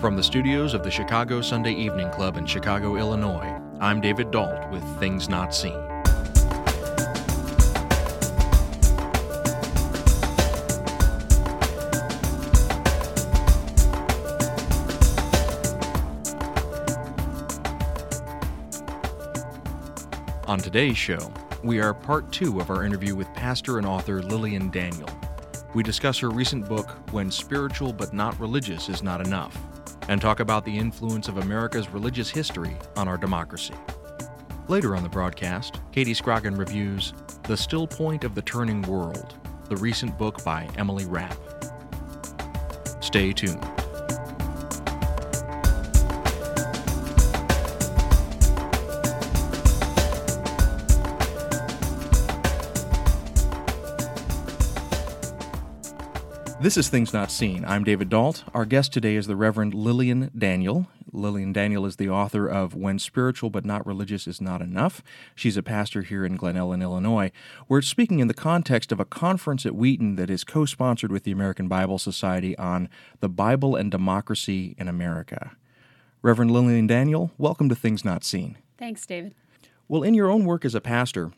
From the studios of the Chicago Sunday Evening Club in Chicago, Illinois, I'm David Dault with Things Not Seen. On today's show, we are part two of our interview with pastor and author Lillian Daniel. We discuss her recent book, When Spiritual But Not Religious Is Not Enough, and talk about the influence of America's religious history on our democracy. Later on the broadcast, Katie Scroggin reviews The Still Point of the Turning World, the recent book by Emily Rapp. Stay tuned. This is Things Not Seen. I'm David Dault. Our guest today is the Reverend Lillian Daniel. Lillian Daniel is the author of When Spiritual But Not Religious Is Not Enough. She's a pastor here in Glen Ellyn, Illinois. We're speaking in the context of a conference at Wheaton that is co sponsored with the American Bible Society on the Bible and democracy in America. Reverend Lillian Daniel, welcome to Things Not Seen. Thanks, David. Well, in your own work as a pastor,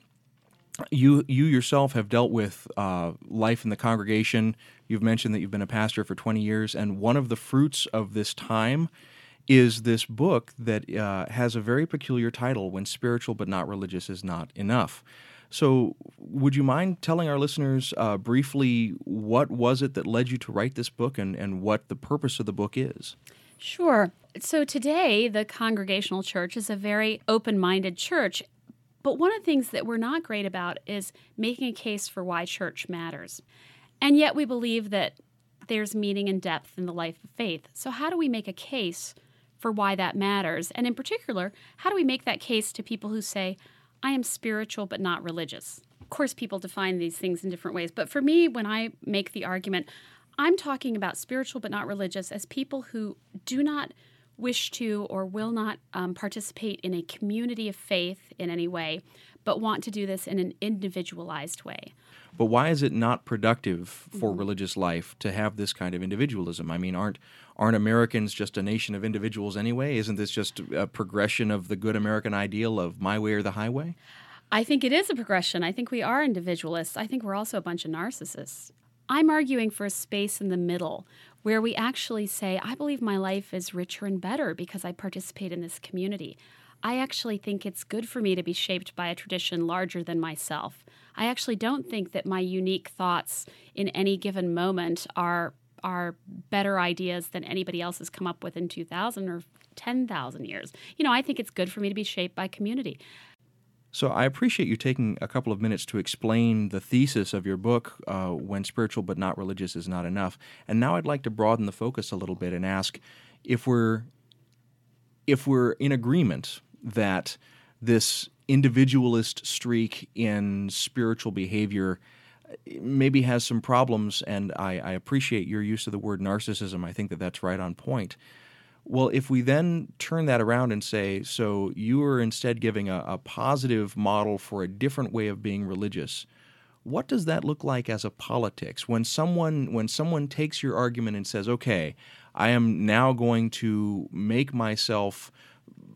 you you yourself have dealt with uh, life in the congregation. You've mentioned that you've been a pastor for 20 years, and one of the fruits of this time is this book that uh, has a very peculiar title: "When Spiritual but Not Religious Is Not Enough." So, would you mind telling our listeners uh, briefly what was it that led you to write this book, and, and what the purpose of the book is? Sure. So today, the Congregational Church is a very open minded church, but one of the things that we're not great about is making a case for why church matters. And yet we believe that there's meaning and depth in the life of faith. So, how do we make a case for why that matters? And in particular, how do we make that case to people who say, I am spiritual but not religious? Of course, people define these things in different ways. But for me, when I make the argument, I'm talking about spiritual but not religious as people who do not wish to or will not um, participate in a community of faith in any way, but want to do this in an individualized way. But why is it not productive for mm-hmm. religious life to have this kind of individualism? I mean, aren't aren't Americans just a nation of individuals anyway? Isn't this just a progression of the good American ideal of my way or the highway? I think it is a progression. I think we are individualists. I think we're also a bunch of narcissists. I'm arguing for a space in the middle where we actually say, I believe my life is richer and better because I participate in this community. I actually think it's good for me to be shaped by a tradition larger than myself. I actually don't think that my unique thoughts in any given moment are are better ideas than anybody else has come up with in 2000 or 10,000 years. You know, I think it's good for me to be shaped by community. So I appreciate you taking a couple of minutes to explain the thesis of your book, uh, When Spiritual But Not Religious Is Not Enough. And now I'd like to broaden the focus a little bit and ask if we're if we're in agreement that this individualist streak in spiritual behavior uh, maybe has some problems, and I, I appreciate your use of the word narcissism. I think that that's right on point. Well, if we then turn that around and say, so you are instead giving a, a, positive model for a different way of being religious, what does that look like as a politics? When someone when someone takes your argument and says, okay, I am now going to make myself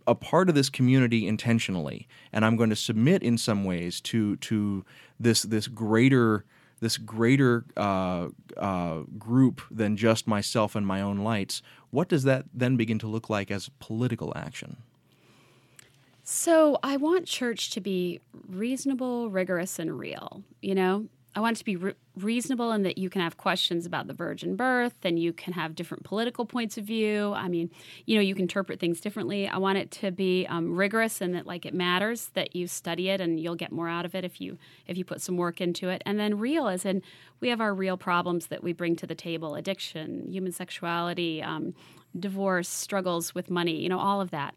a part of this community intentionally, and I'm going to submit in some ways to to this this greater this greater uh, uh, group than just myself and my own lights, what does that then begin to look like as political action? So I want church to be reasonable, rigorous, and real. You know, I want it to be re- reasonable in that you can have questions about the virgin birth and you can have different political points of view. I mean, you know, you can interpret things differently. I want it to be um, rigorous and that like it matters that you study it and you'll get more out of it if you if you put some work into it. And then real as in we have our real problems that we bring to the table: addiction, human sexuality, um, divorce, struggles with money. You know, all of that.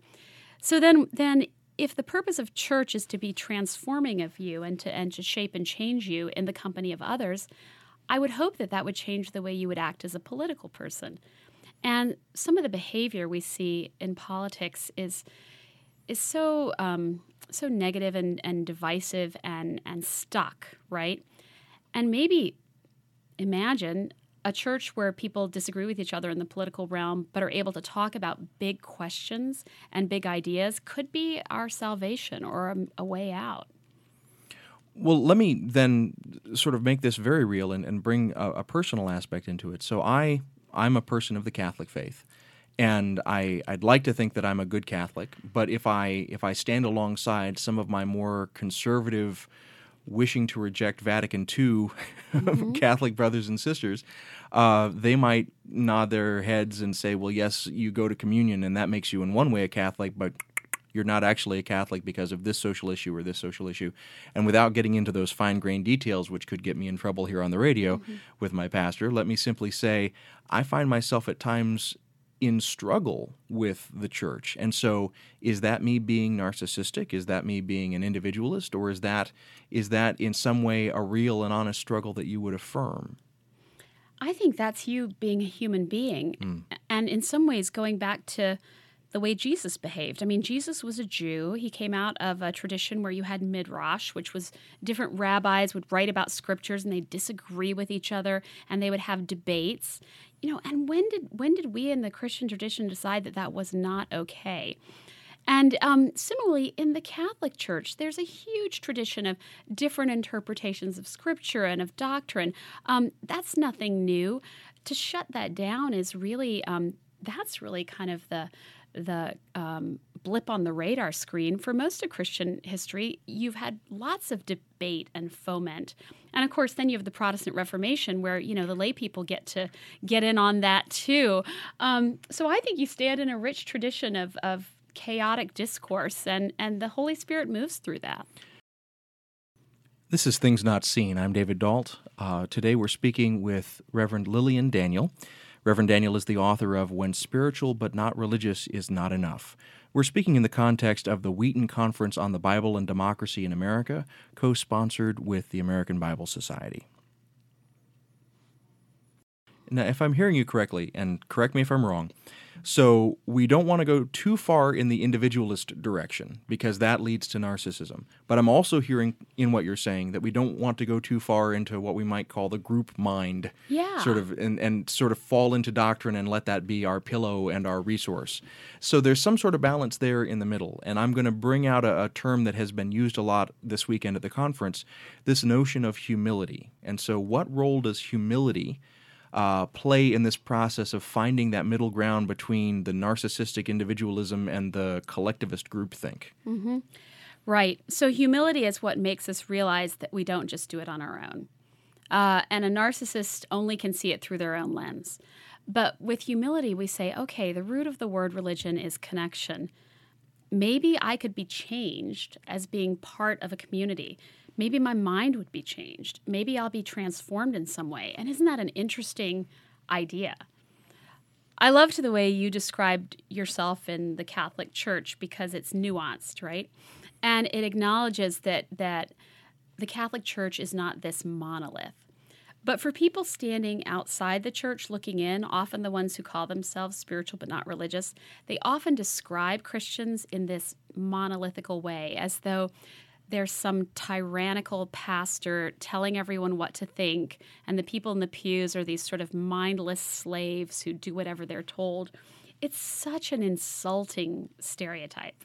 So then then if the purpose of church is to be transforming of you and to and to shape and change you in the company of others, I would hope that that would change the way you would act as a political person. And some of the behavior we see in politics is is so um, so negative and, and divisive and and stuck, right? And maybe imagine a church where people disagree with each other in the political realm but are able to talk about big questions and big ideas could be our salvation or a, a way out. Well, let me then sort of make this very real and, and bring a, a, personal aspect into it. So I I'm a person of the Catholic faith, and I I'd like to think that I'm a good Catholic. But if I if I stand alongside some of my more conservative, wishing to reject Vatican II mm-hmm. Catholic brothers and sisters, uh, they might nod their heads and say, "Well, yes, you go to communion, and that makes you in one way a Catholic, but." you're not actually a Catholic because of this social issue or this social issue. And without getting into those fine grained details, which could get me in trouble here on the radio mm-hmm. with my pastor, let me simply say I find myself at times in struggle with the church. And so is that me being narcissistic? Is that me being an individualist? Or is that is that in some way a real and honest struggle that you would affirm? I think that's you being a human being. Mm. And in some ways going back to the way Jesus behaved. I mean, Jesus was a Jew. He came out of a tradition where you had midrash, which was different rabbis would write about scriptures and they disagree with each other and they would have debates. You know, and when did when did we in the Christian tradition decide that that was not okay? And um, similarly, in the Catholic Church, there's a huge tradition of different interpretations of Scripture and of doctrine. Um, that's nothing new. To shut that down is really um, that's really kind of the the um, blip on the radar screen, for most of Christian history, you've had lots of debate and foment. And of course, then you have the Protestant Reformation, where you know the lay people get to get in on that too. Um, so I think you stand in a rich tradition of, of chaotic discourse, and and the Holy Spirit moves through that. This is Things Not Seen. I'm David Dault. Uh, today we're speaking with Reverend Lillian Daniel. Reverend Daniel is the author of When Spiritual But Not Religious Is Not Enough. We're speaking in the context of the Wheaton Conference on the Bible and Democracy in America, co sponsored with the American Bible Society. Now, if I'm hearing you correctly, and correct me if I'm wrong, so we don't want to go too far in the individualist direction because that leads to narcissism. But I'm also hearing in what you're saying that we don't want to go too far into what we might call the group mind. Yeah. Sort of and, and sort of fall into doctrine and let that be our pillow and our resource. So there's some sort of balance there in the middle. And I'm going to bring out a, a term that has been used a lot this weekend at the conference, this notion of humility. And so what role does humility uh, play in this process of finding that middle ground between the narcissistic individualism and the collectivist groupthink. Mm-hmm. Right. So humility is what makes us realize that we don't just do it on our own. Uh, and a narcissist only can see it through their own lens. But with humility, we say, okay, the root of the word religion is connection. Maybe I could be changed as being part of a community maybe my mind would be changed. Maybe I'll be transformed in some way. And isn't that an interesting idea? I loved the way you described yourself in the Catholic Church because it's nuanced, right? And it acknowledges that that the Catholic Church is not this monolith. But for people standing outside the church looking in, often the ones who call themselves spiritual but not religious, they often describe Christians in this monolithical way as though there's some tyrannical pastor telling everyone what to think, and the people in the pews are these sort of mindless slaves who do whatever they're told. It's such an insulting stereotype.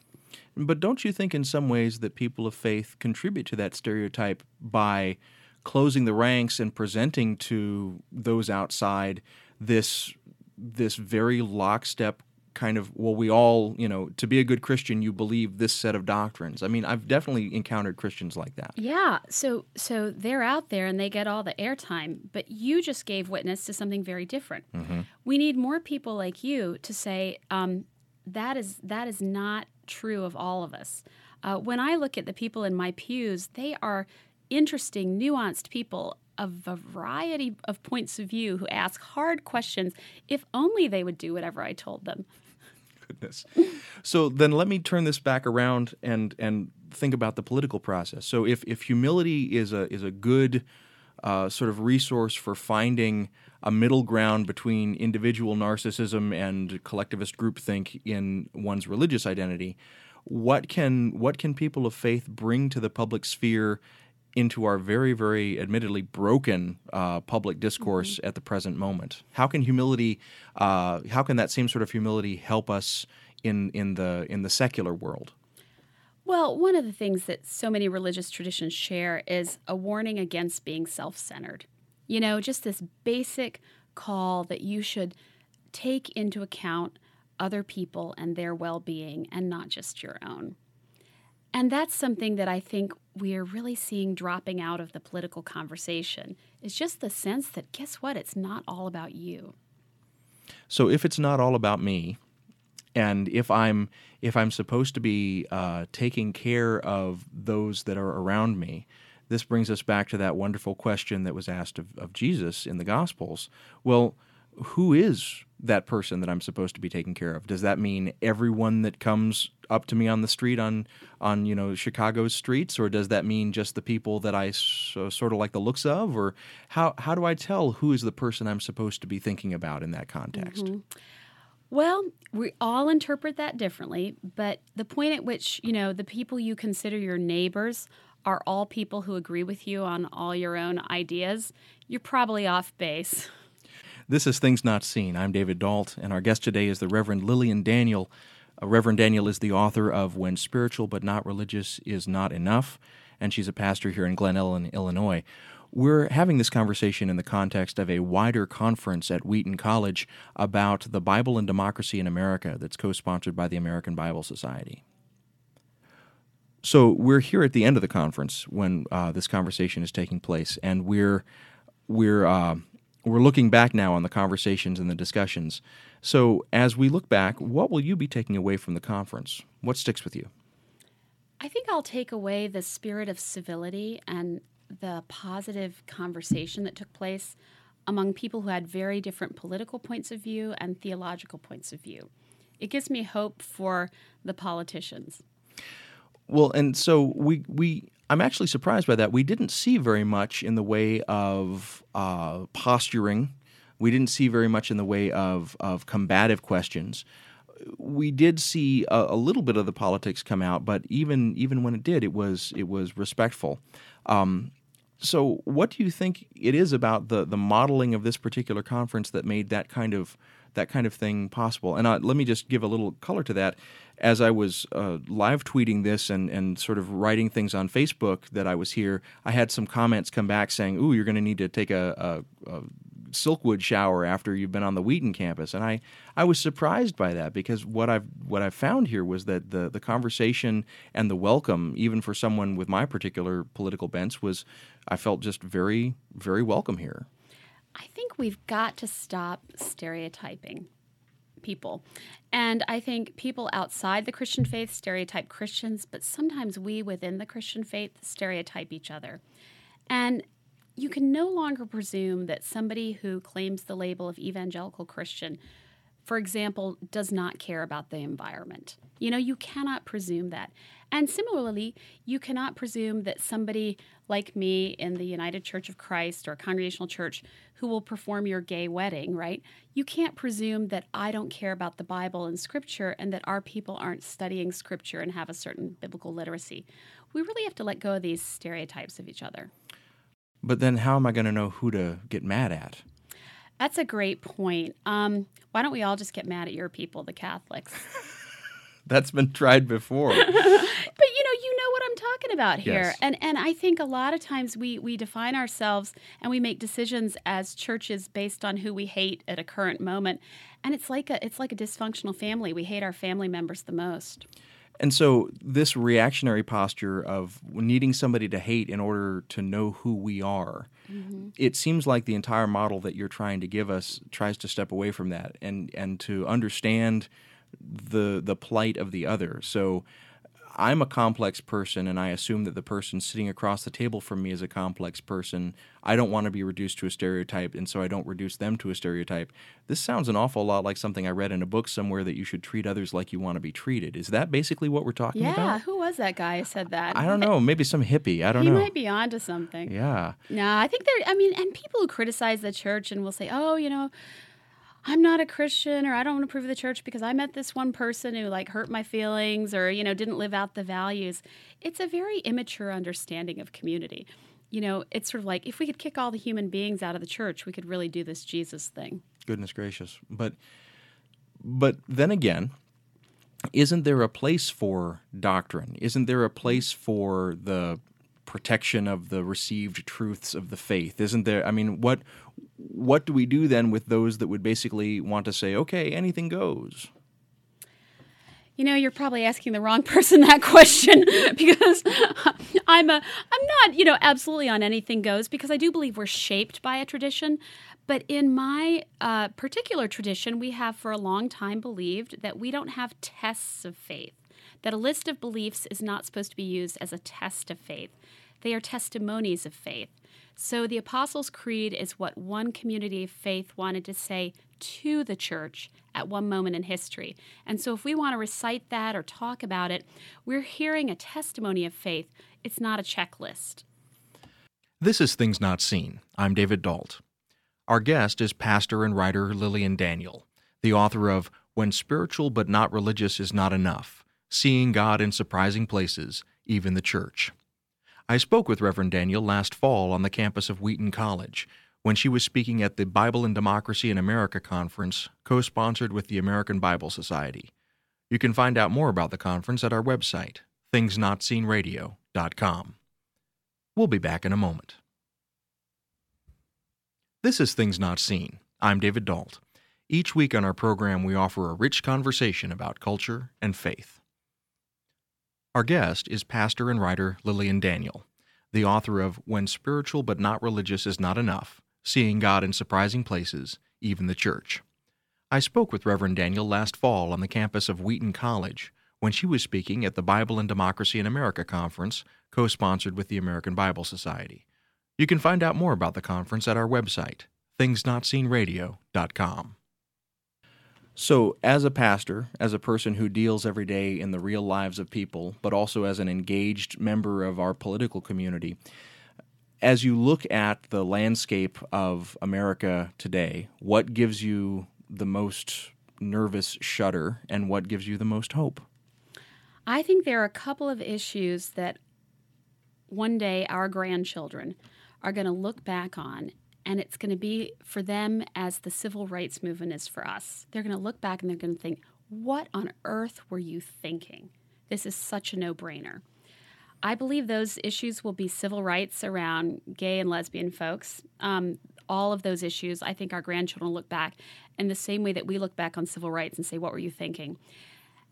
But don't you think, in some ways, that people of faith contribute to that stereotype by closing the ranks and presenting to those outside this this very lockstep kind of well we all you know to be a good christian you believe this set of doctrines. I mean i've definitely encountered christians like that. Yeah. So so they're out there and they get all the airtime but you just gave witness to something very different. Mm-hmm. we need more people like you to say um, that is that is not true of all of us. Uh, when i look at the people in my pews they are interesting nuanced people a variety of points of view who ask hard questions. If only they would do whatever I told them goodness. So then let me turn this back around and and think about the political process. So if if humility is a is a good uh, sort of resource for finding a middle ground between individual narcissism and collectivist groupthink in one's religious identity, what can what can people of faith bring to the public sphere into our very, very admittedly broken uh, public discourse mm-hmm. at the present moment. How can humility, uh, how can that same sort of humility help us in in the in the secular world? Well, one of the things that so many religious traditions share is a warning against being self-centered. You know, just this basic call that you should take into account other people and their well-being and not just your own. And that's something that I think we're really seeing dropping out of the political conversation is just the sense that guess what? It's not all about you. So if it's not all about me, and if I'm if I'm supposed to be uh, taking care of those that are around me, this brings us back to that wonderful question that was asked of, of Jesus in the Gospels. Well, who is that person that I'm supposed to be taking care of? Does that mean everyone that comes up to me on the street on on you know Chicago's streets, or does that mean just the people that I so, sort of like the looks of, or how how do I tell who is the person I'm supposed to be thinking about in that context? Mm-hmm. Well, we all interpret that differently, but the point at which you know the people you consider your neighbors are all people who agree with you on all your own ideas, you're probably off base. This is Things Not Seen. I'm David Dault, and our guest today is the Reverend Lillian Daniel. Uh, Reverend Daniel is the author of When Spiritual But Not Religious Is Not Enough, and she's a pastor here in Glen Ellyn, Illinois. We're having this conversation in the context of a wider conference at Wheaton College about the Bible and democracy in America that's co sponsored by the American Bible Society. So we're here at the end of the conference when uh, this conversation is taking place, and we're we're uh, we're looking back now on the conversations and the discussions. So, as we look back, what will you be taking away from the conference? What sticks with you? I think I'll take away the spirit of civility and the positive conversation that took place among people who had very different political points of view and theological points of view. It gives me hope for the politicians. Well, and so we we I'm actually surprised by that. We didn't see very much in the way of uh, posturing. We didn't see very much in the way of of combative questions. We did see a, a little bit of the politics come out, but even even when it did, it was it was respectful. Um, so, what do you think it is about the the modeling of this particular conference that made that kind of that kind of thing possible? And uh, let me just give a little color to that as I was uh, live tweeting this and, and sort of writing things on Facebook that I was here, I had some comments come back saying, "Ooh, you're going to need to take a, a, a Silkwood shower after you've been on the Wheaton campus," and I, I was surprised by that because what I've what I found here was that the the conversation and the welcome, even for someone with my particular political bents, was I felt just very very welcome here. I think we've got to stop stereotyping people. And I think people outside the Christian faith stereotype Christians, but sometimes we within the Christian faith stereotype each other. And you can no longer presume that somebody who claims the label of evangelical Christian, for example, does not care about the environment. You know, you cannot presume that. And similarly, you cannot presume that somebody like me in the United Church of Christ or a congregational church who will perform your gay wedding, right? You can't presume that I don't care about the Bible and Scripture and that our people aren't studying Scripture and have a certain biblical literacy. We really have to let go of these stereotypes of each other. But then, how am I going to know who to get mad at? That's a great point. Um, why don't we all just get mad at your people, the Catholics? That's been tried before. but you know, you know what I'm talking about here. Yes. And and I think a lot of times we we define ourselves and we make decisions as churches based on who we hate at a current moment. And it's like a it's like a dysfunctional family. We hate our family members the most. And so, this reactionary posture of needing somebody to hate in order to know who we are, mm-hmm. it seems like the entire model that you're trying to give us tries to step away from that and, and to understand the the plight of the other. So I'm a complex person and I assume that the person sitting across the table from me is a complex person. I don't want to be reduced to a stereotype, and so I don't reduce them to a stereotype. This sounds an awful lot like something I read in a book somewhere that you should treat others like you want to be treated. Is that basically what we're talking yeah, about? Yeah, who was that guy who said that? I don't know. Maybe some hippie. I don't he know. He might be onto something. Yeah. No, I think there, I mean, and people who criticize the church and will say, oh, you know, I'm not a Christian or I don't want to prove the church because I met this one person who like hurt my feelings or, you know, didn't live out the values. It's a very immature understanding of community. You know, it's sort of like if we could kick all the human beings out of the church, we could really do this Jesus thing. Goodness gracious. But but then again, isn't there a place for doctrine? Isn't there a place for the protection of the received truths of the faith? Isn't there? I mean, what what do we do then with those that would basically want to say, okay, anything goes? You know, you're probably asking the wrong person that question because I'm a I'm not, you know, absolutely on anything goes because I do believe we're shaped by a tradition. But in my uh, particular tradition, we have for a long time believed that we don't have tests of faith, that a list of beliefs is not supposed to be used as a test of faith. They are testimonies of faith. So the Apostles' Creed is what one community of faith wanted to say to the church at one moment in history. And so if we want to recite that or talk about it, we're hearing a testimony of faith. It's not a checklist. This is Things Not Seen. I'm David Dault. Our guest is pastor and writer Lillian Daniel, the author of When Spiritual But Not Religious Is Not Enough Seeing God in Surprising Places, Even the Church. I spoke with Reverend Daniel last fall on the campus of Wheaton College when she was speaking at the Bible and Democracy in America conference, co sponsored with the American Bible Society. You can find out more about the conference at our website, thingsnotseenradio.com. We'll be back in a moment. This is Things Not Seen. I'm David Dault. Each week on our program, we offer a rich conversation about culture and faith. Our guest is pastor and writer Lillian Daniel, the author of When Spiritual But Not Religious Is Not Enough Seeing God in Surprising Places, Even the Church. I spoke with Reverend Daniel last fall on the campus of Wheaton College when she was speaking at the Bible and Democracy in America conference, co sponsored with the American Bible Society. You can find out more about the conference at our website, thingsnotseenradio.com. So, as a pastor, as a person who deals every day in the real lives of people, but also as an engaged member of our political community, as you look at the landscape of America today, what gives you the most nervous shudder and what gives you the most hope? I think there are a couple of issues that one day our grandchildren are going to look back on and it's going to be for them as the civil rights movement is for us. They're going to look back and they're going to think, what on earth were you thinking? This is such a no brainer. I believe those issues will be civil rights around gay and lesbian folks. Um, all of those issues, I think our grandchildren look back in the same way that we look back on civil rights and say, What were you thinking?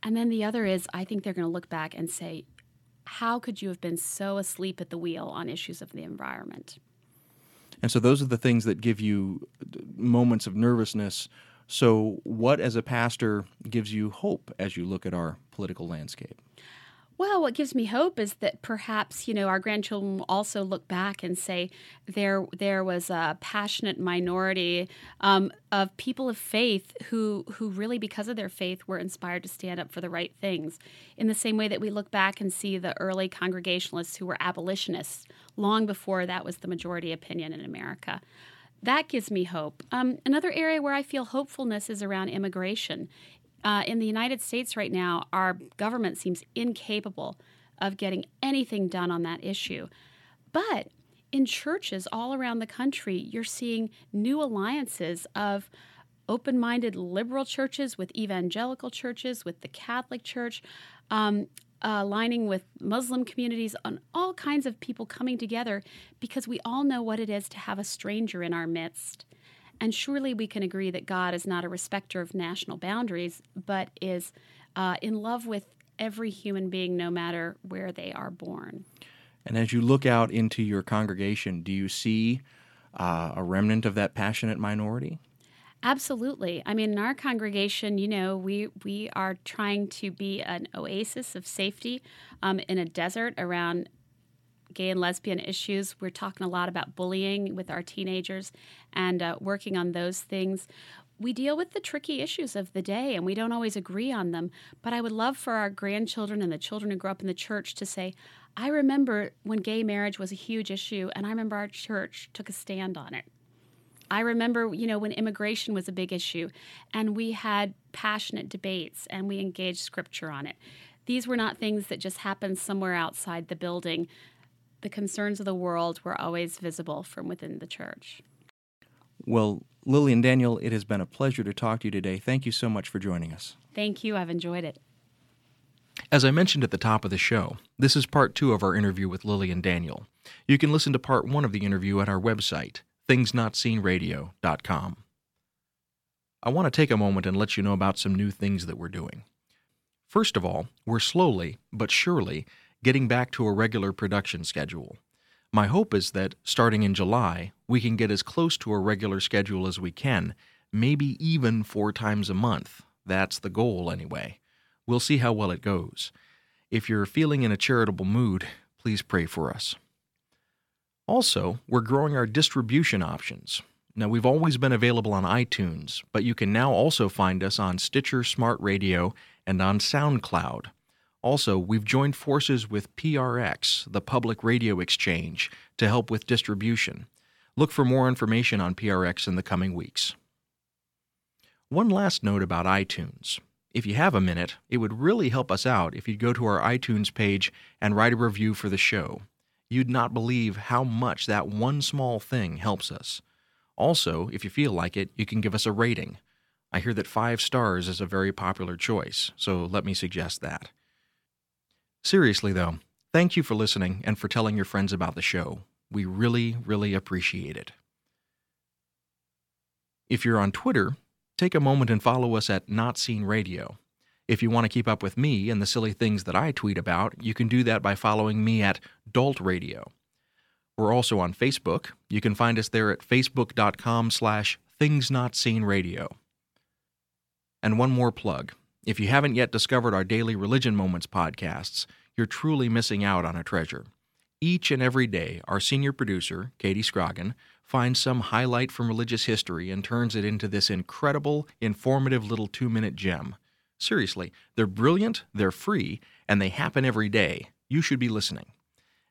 And then the other is, I think they're going to look back and say, How could you have been so asleep at the wheel on issues of the environment? And so those are the things that give you moments of nervousness. So, what as a pastor gives you hope as you look at our political landscape? Well, what gives me hope is that perhaps you know our grandchildren will also look back and say there there was a passionate minority um, of people of faith who who really because of their faith were inspired to stand up for the right things. In the same way that we look back and see the early Congregationalists who were abolitionists long before that was the majority opinion in America. That gives me hope. Um, another area where I feel hopefulness is around immigration. Uh, in the United States right now, our government seems incapable of getting anything done on that issue. But in churches all around the country, you're seeing new alliances of open minded liberal churches with evangelical churches, with the Catholic Church, um, aligning with Muslim communities, on all kinds of people coming together because we all know what it is to have a stranger in our midst. And surely we can agree that God is not a respecter of national boundaries, but is uh, in love with every human being, no matter where they are born. And as you look out into your congregation, do you see uh, a remnant of that passionate minority? Absolutely. I mean, in our congregation, you know, we we are trying to be an oasis of safety um, in a desert around gay and lesbian issues. We're talking a lot about bullying with our teenagers and uh, working on those things. We deal with the tricky issues of the day and we don't always agree on them. But I would love for our grandchildren and the children who grow up in the church to say, I remember when gay marriage was a huge issue and I remember our church took a stand on it. I remember, you know, when immigration was a big issue and we had passionate debates and we engaged scripture on it. These were not things that just happened somewhere outside the building. The concerns of the world were always visible from within the church. Well, Lillian Daniel, it has been a pleasure to talk to you today. Thank you so much for joining us. Thank you. I've enjoyed it. As I mentioned at the top of the show, this is part two of our interview with Lillian Daniel. You can listen to part one of the interview at our website, thingsnotseenradio.com. I want to take a moment and let you know about some new things that we're doing. First of all, we're slowly, but surely, getting back to a regular production schedule. My hope is that, starting in July, we can get as close to a regular schedule as we can, maybe even four times a month. That's the goal, anyway. We'll see how well it goes. If you're feeling in a charitable mood, please pray for us. Also, we're growing our distribution options. Now, we've always been available on iTunes, but you can now also find us on Stitcher Smart Radio and on SoundCloud. Also, we've joined forces with PRX, the Public Radio Exchange, to help with distribution. Look for more information on PRX in the coming weeks. One last note about iTunes. If you have a minute, it would really help us out if you'd go to our iTunes page and write a review for the show. You'd not believe how much that one small thing helps us. Also, if you feel like it, you can give us a rating. I hear that five stars is a very popular choice, so let me suggest that. Seriously, though, thank you for listening and for telling your friends about the show. We really, really appreciate it. If you're on Twitter, take a moment and follow us at Not Seen Radio. If you want to keep up with me and the silly things that I tweet about, you can do that by following me at Dault Radio. We're also on Facebook. You can find us there at facebook.com slash things not seen radio. And one more plug. If you haven't yet discovered our Daily Religion Moments podcasts, you're truly missing out on a treasure. Each and every day, our senior producer, Katie Scroggin, finds some highlight from religious history and turns it into this incredible, informative little two minute gem. Seriously, they're brilliant, they're free, and they happen every day. You should be listening.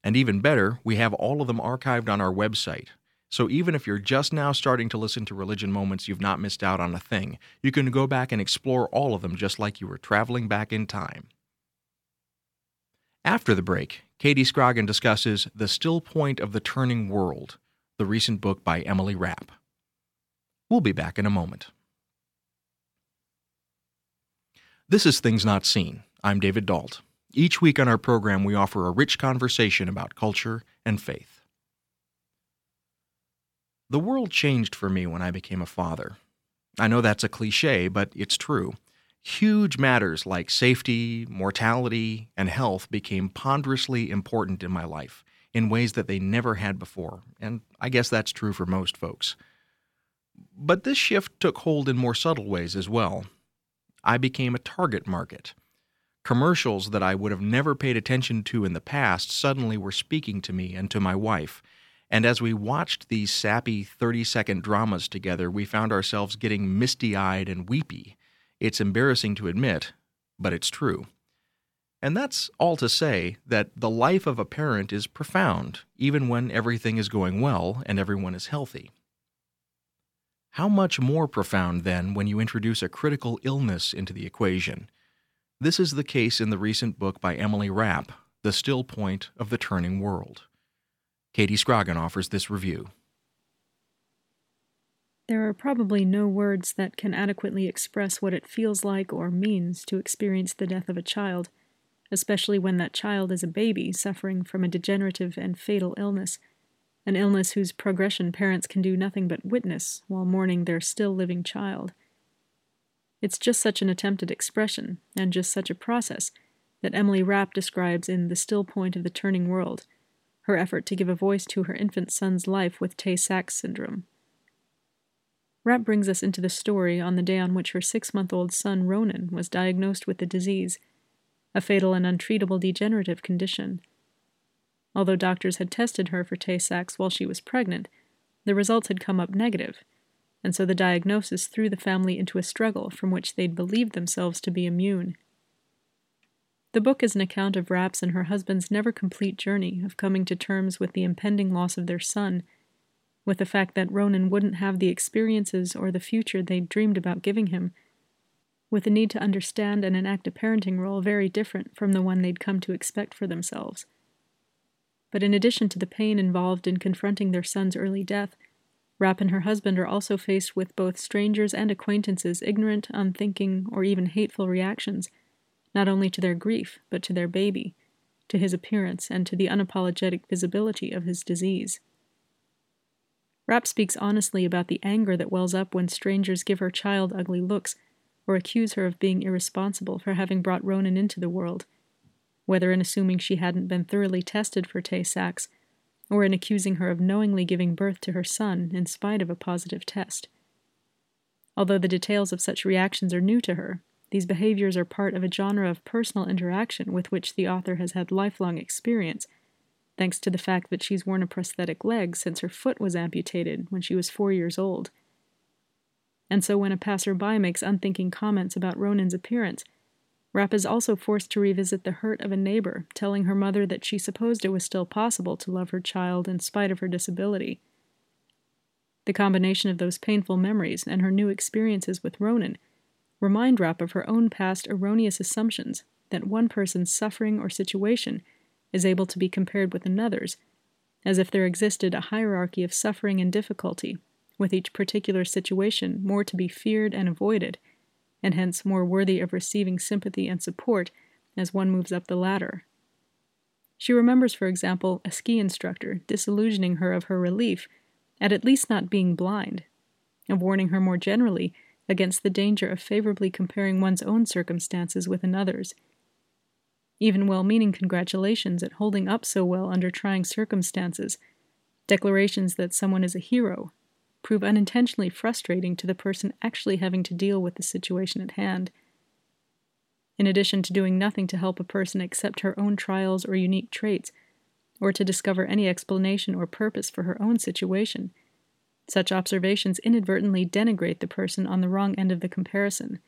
And even better, we have all of them archived on our website. So even if you're just now starting to listen to Religion Moments, you've not missed out on a thing. You can go back and explore all of them just like you were traveling back in time. After the break, Katie Scroggin discusses The Still Point of the Turning World, the recent book by Emily Rapp. We'll be back in a moment. This is Things Not Seen. I'm David Dault. Each week on our program, we offer a rich conversation about culture and faith. The world changed for me when I became a father. I know that's a cliche, but it's true. Huge matters like safety, mortality, and health became ponderously important in my life in ways that they never had before, and I guess that's true for most folks. But this shift took hold in more subtle ways as well. I became a target market. Commercials that I would have never paid attention to in the past suddenly were speaking to me and to my wife. And as we watched these sappy 30 second dramas together, we found ourselves getting misty eyed and weepy. It's embarrassing to admit, but it's true. And that's all to say that the life of a parent is profound, even when everything is going well and everyone is healthy. How much more profound, then, when you introduce a critical illness into the equation? This is the case in the recent book by Emily Rapp, The Still Point of the Turning World. Katie Scroggin offers this review. There are probably no words that can adequately express what it feels like or means to experience the death of a child, especially when that child is a baby suffering from a degenerative and fatal illness an illness whose progression parents can do nothing but witness while mourning their still living child. It's just such an attempt at expression, and just such a process, that Emily Rapp describes in The Still Point of the Turning World, her effort to give a voice to her infant son's life with Tay Sachs syndrome. Rapp brings us into the story on the day on which her six month old son Ronan was diagnosed with the disease, a fatal and untreatable degenerative condition Although doctors had tested her for Tay Sachs while she was pregnant, the results had come up negative, and so the diagnosis threw the family into a struggle from which they'd believed themselves to be immune. The book is an account of Rapp's and her husband's never complete journey of coming to terms with the impending loss of their son, with the fact that Ronan wouldn't have the experiences or the future they'd dreamed about giving him, with the need to understand and enact a parenting role very different from the one they'd come to expect for themselves. But in addition to the pain involved in confronting their son's early death, Rapp and her husband are also faced with both strangers and acquaintances' ignorant, unthinking, or even hateful reactions, not only to their grief, but to their baby, to his appearance, and to the unapologetic visibility of his disease. Rapp speaks honestly about the anger that wells up when strangers give her child ugly looks or accuse her of being irresponsible for having brought Ronan into the world, whether in assuming she hadn't been thoroughly tested for Tay Sachs or in accusing her of knowingly giving birth to her son in spite of a positive test. Although the details of such reactions are new to her, these behaviors are part of a genre of personal interaction with which the author has had lifelong experience, thanks to the fact that she's worn a prosthetic leg since her foot was amputated when she was four years old. And so when a passerby makes unthinking comments about Ronan's appearance, Rapp is also forced to revisit the hurt of a neighbor telling her mother that she supposed it was still possible to love her child in spite of her disability. The combination of those painful memories and her new experiences with Ronan remind Rapp of her own past erroneous assumptions that one person's suffering or situation is able to be compared with another's, as if there existed a hierarchy of suffering and difficulty, with each particular situation more to be feared and avoided and hence more worthy of receiving sympathy and support as one moves up the ladder. She remembers, for example, a ski instructor disillusioning her of her relief at at least not being blind, and warning her more generally against the danger of favorably comparing one's own circumstances with another's. Even well meaning congratulations at holding up so well under trying circumstances, declarations that someone is a hero, prove unintentionally frustrating to the person actually having to deal with the situation at hand. In addition to doing nothing to help a person accept her own trials or unique traits, or to discover any explanation or purpose for her own situation, such observations inadvertently denigrate the person on the wrong end of the comparison,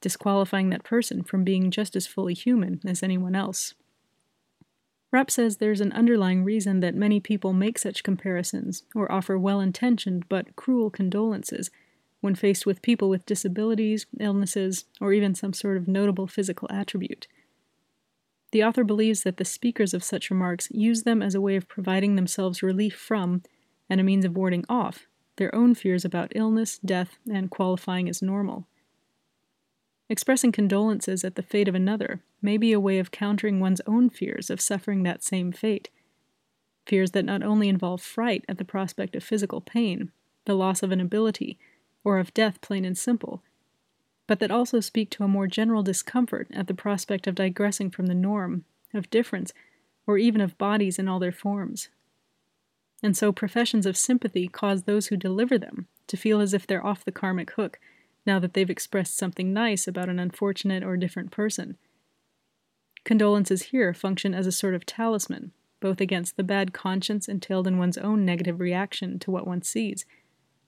disqualifying that person from being just as fully human as anyone else. Rapp says there's an underlying reason that many people make such comparisons or offer well intentioned but cruel condolences when faced with people with disabilities, illnesses, or even some sort of notable physical attribute. The author believes that the speakers of such remarks use them as a way of providing themselves relief from, and a means of warding off, their own fears about illness, death, and qualifying as normal. Expressing condolences at the fate of another may be a way of countering one's own fears of suffering that same fate. Fears that not only involve fright at the prospect of physical pain, the loss of an ability, or of death plain and simple, but that also speak to a more general discomfort at the prospect of digressing from the norm, of difference, or even of bodies in all their forms. And so professions of sympathy cause those who deliver them to feel as if they're off the karmic hook now that they've expressed something nice about an unfortunate or different person. Condolences here function as a sort of talisman, both against the bad conscience entailed in one's own negative reaction to what one sees,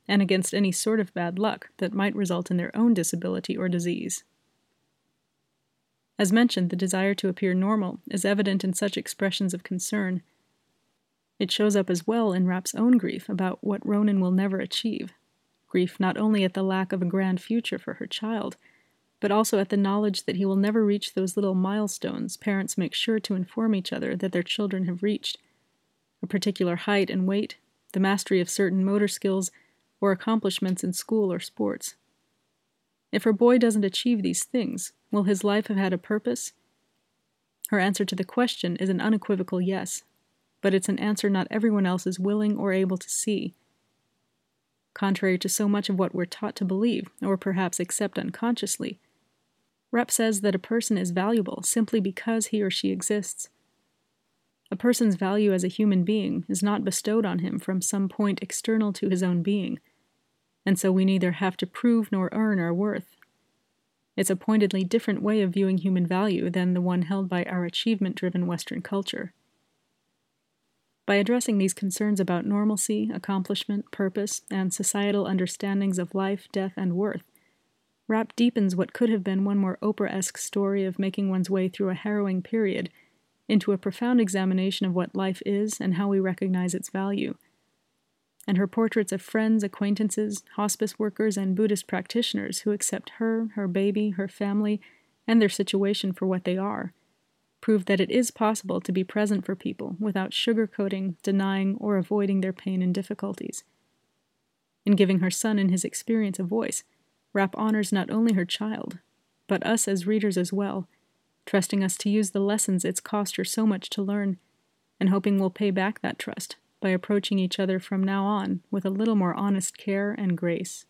and against any sort of bad luck that might result in their own disability or disease. As mentioned, the desire to appear normal is evident in such expressions of concern. It shows up as well in Rapp's own grief about what Ronan will never achieve grief not only at the lack of a grand future for her child, but also at the knowledge that he will never reach those little milestones parents make sure to inform each other that their children have reached a particular height and weight, the mastery of certain motor skills, or accomplishments in school or sports. If her boy doesn't achieve these things, will his life have had a purpose? Her answer to the question is an unequivocal yes, but it's an answer not everyone else is willing or able to see contrary to so much of what we're taught to believe, or perhaps accept unconsciously. Rapp says that a person is valuable simply because he or she exists. A person's value as a human being is not bestowed on him from some point external to his own being, and so we neither have to prove nor earn our worth. It's a pointedly different way of viewing human value than the one held by our achievement driven Western culture. By addressing these concerns about normalcy, accomplishment, purpose, and societal understandings of life, death, and worth, Rapp deepens what could have been one more Oprah esque story of making one's way through a harrowing period into a profound examination of what life is and how we recognize its value. and her portraits of friends, acquaintances, hospice workers, and Buddhist practitioners who accept her, her baby, her family, and their situation for what they are, prove that it is possible to be present for people without sugarcoating, denying, or avoiding their pain and difficulties. In giving her son and his experience a voice, Rapp honors not only her child, but us as readers as well, trusting us to use the lessons it's cost her so much to learn, and hoping we'll pay back that trust by approaching each other from now on with a little more honest care and grace.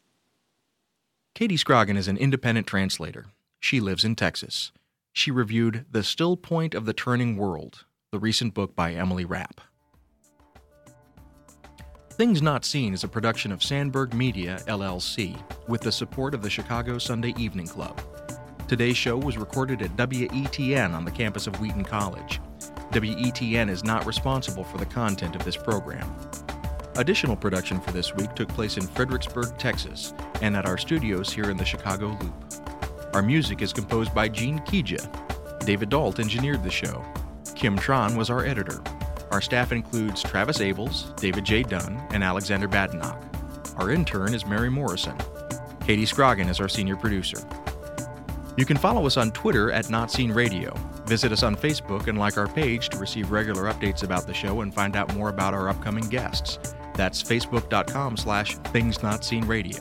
Katie Scroggin is an independent translator. She lives in Texas. She reviewed The Still Point of the Turning World, the recent book by Emily Rapp. Things Not Seen is a production of Sandberg Media, LLC, with the support of the Chicago Sunday Evening Club. Today's show was recorded at WETN on the campus of Wheaton College. WETN is not responsible for the content of this program. Additional production for this week took place in Fredericksburg, Texas, and at our studios here in the Chicago Loop. Our music is composed by Gene Kija. David Dault engineered the show. Kim Tron was our editor. Our staff includes Travis Abels, David J. Dunn, and Alexander Badenoch. Our intern is Mary Morrison. Katie Scroggin is our senior producer. You can follow us on Twitter at Not Seen Radio. Visit us on Facebook and like our page to receive regular updates about the show and find out more about our upcoming guests. That's facebook.com slash things not seen radio.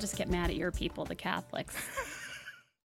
Just get mad at your people, the Catholics?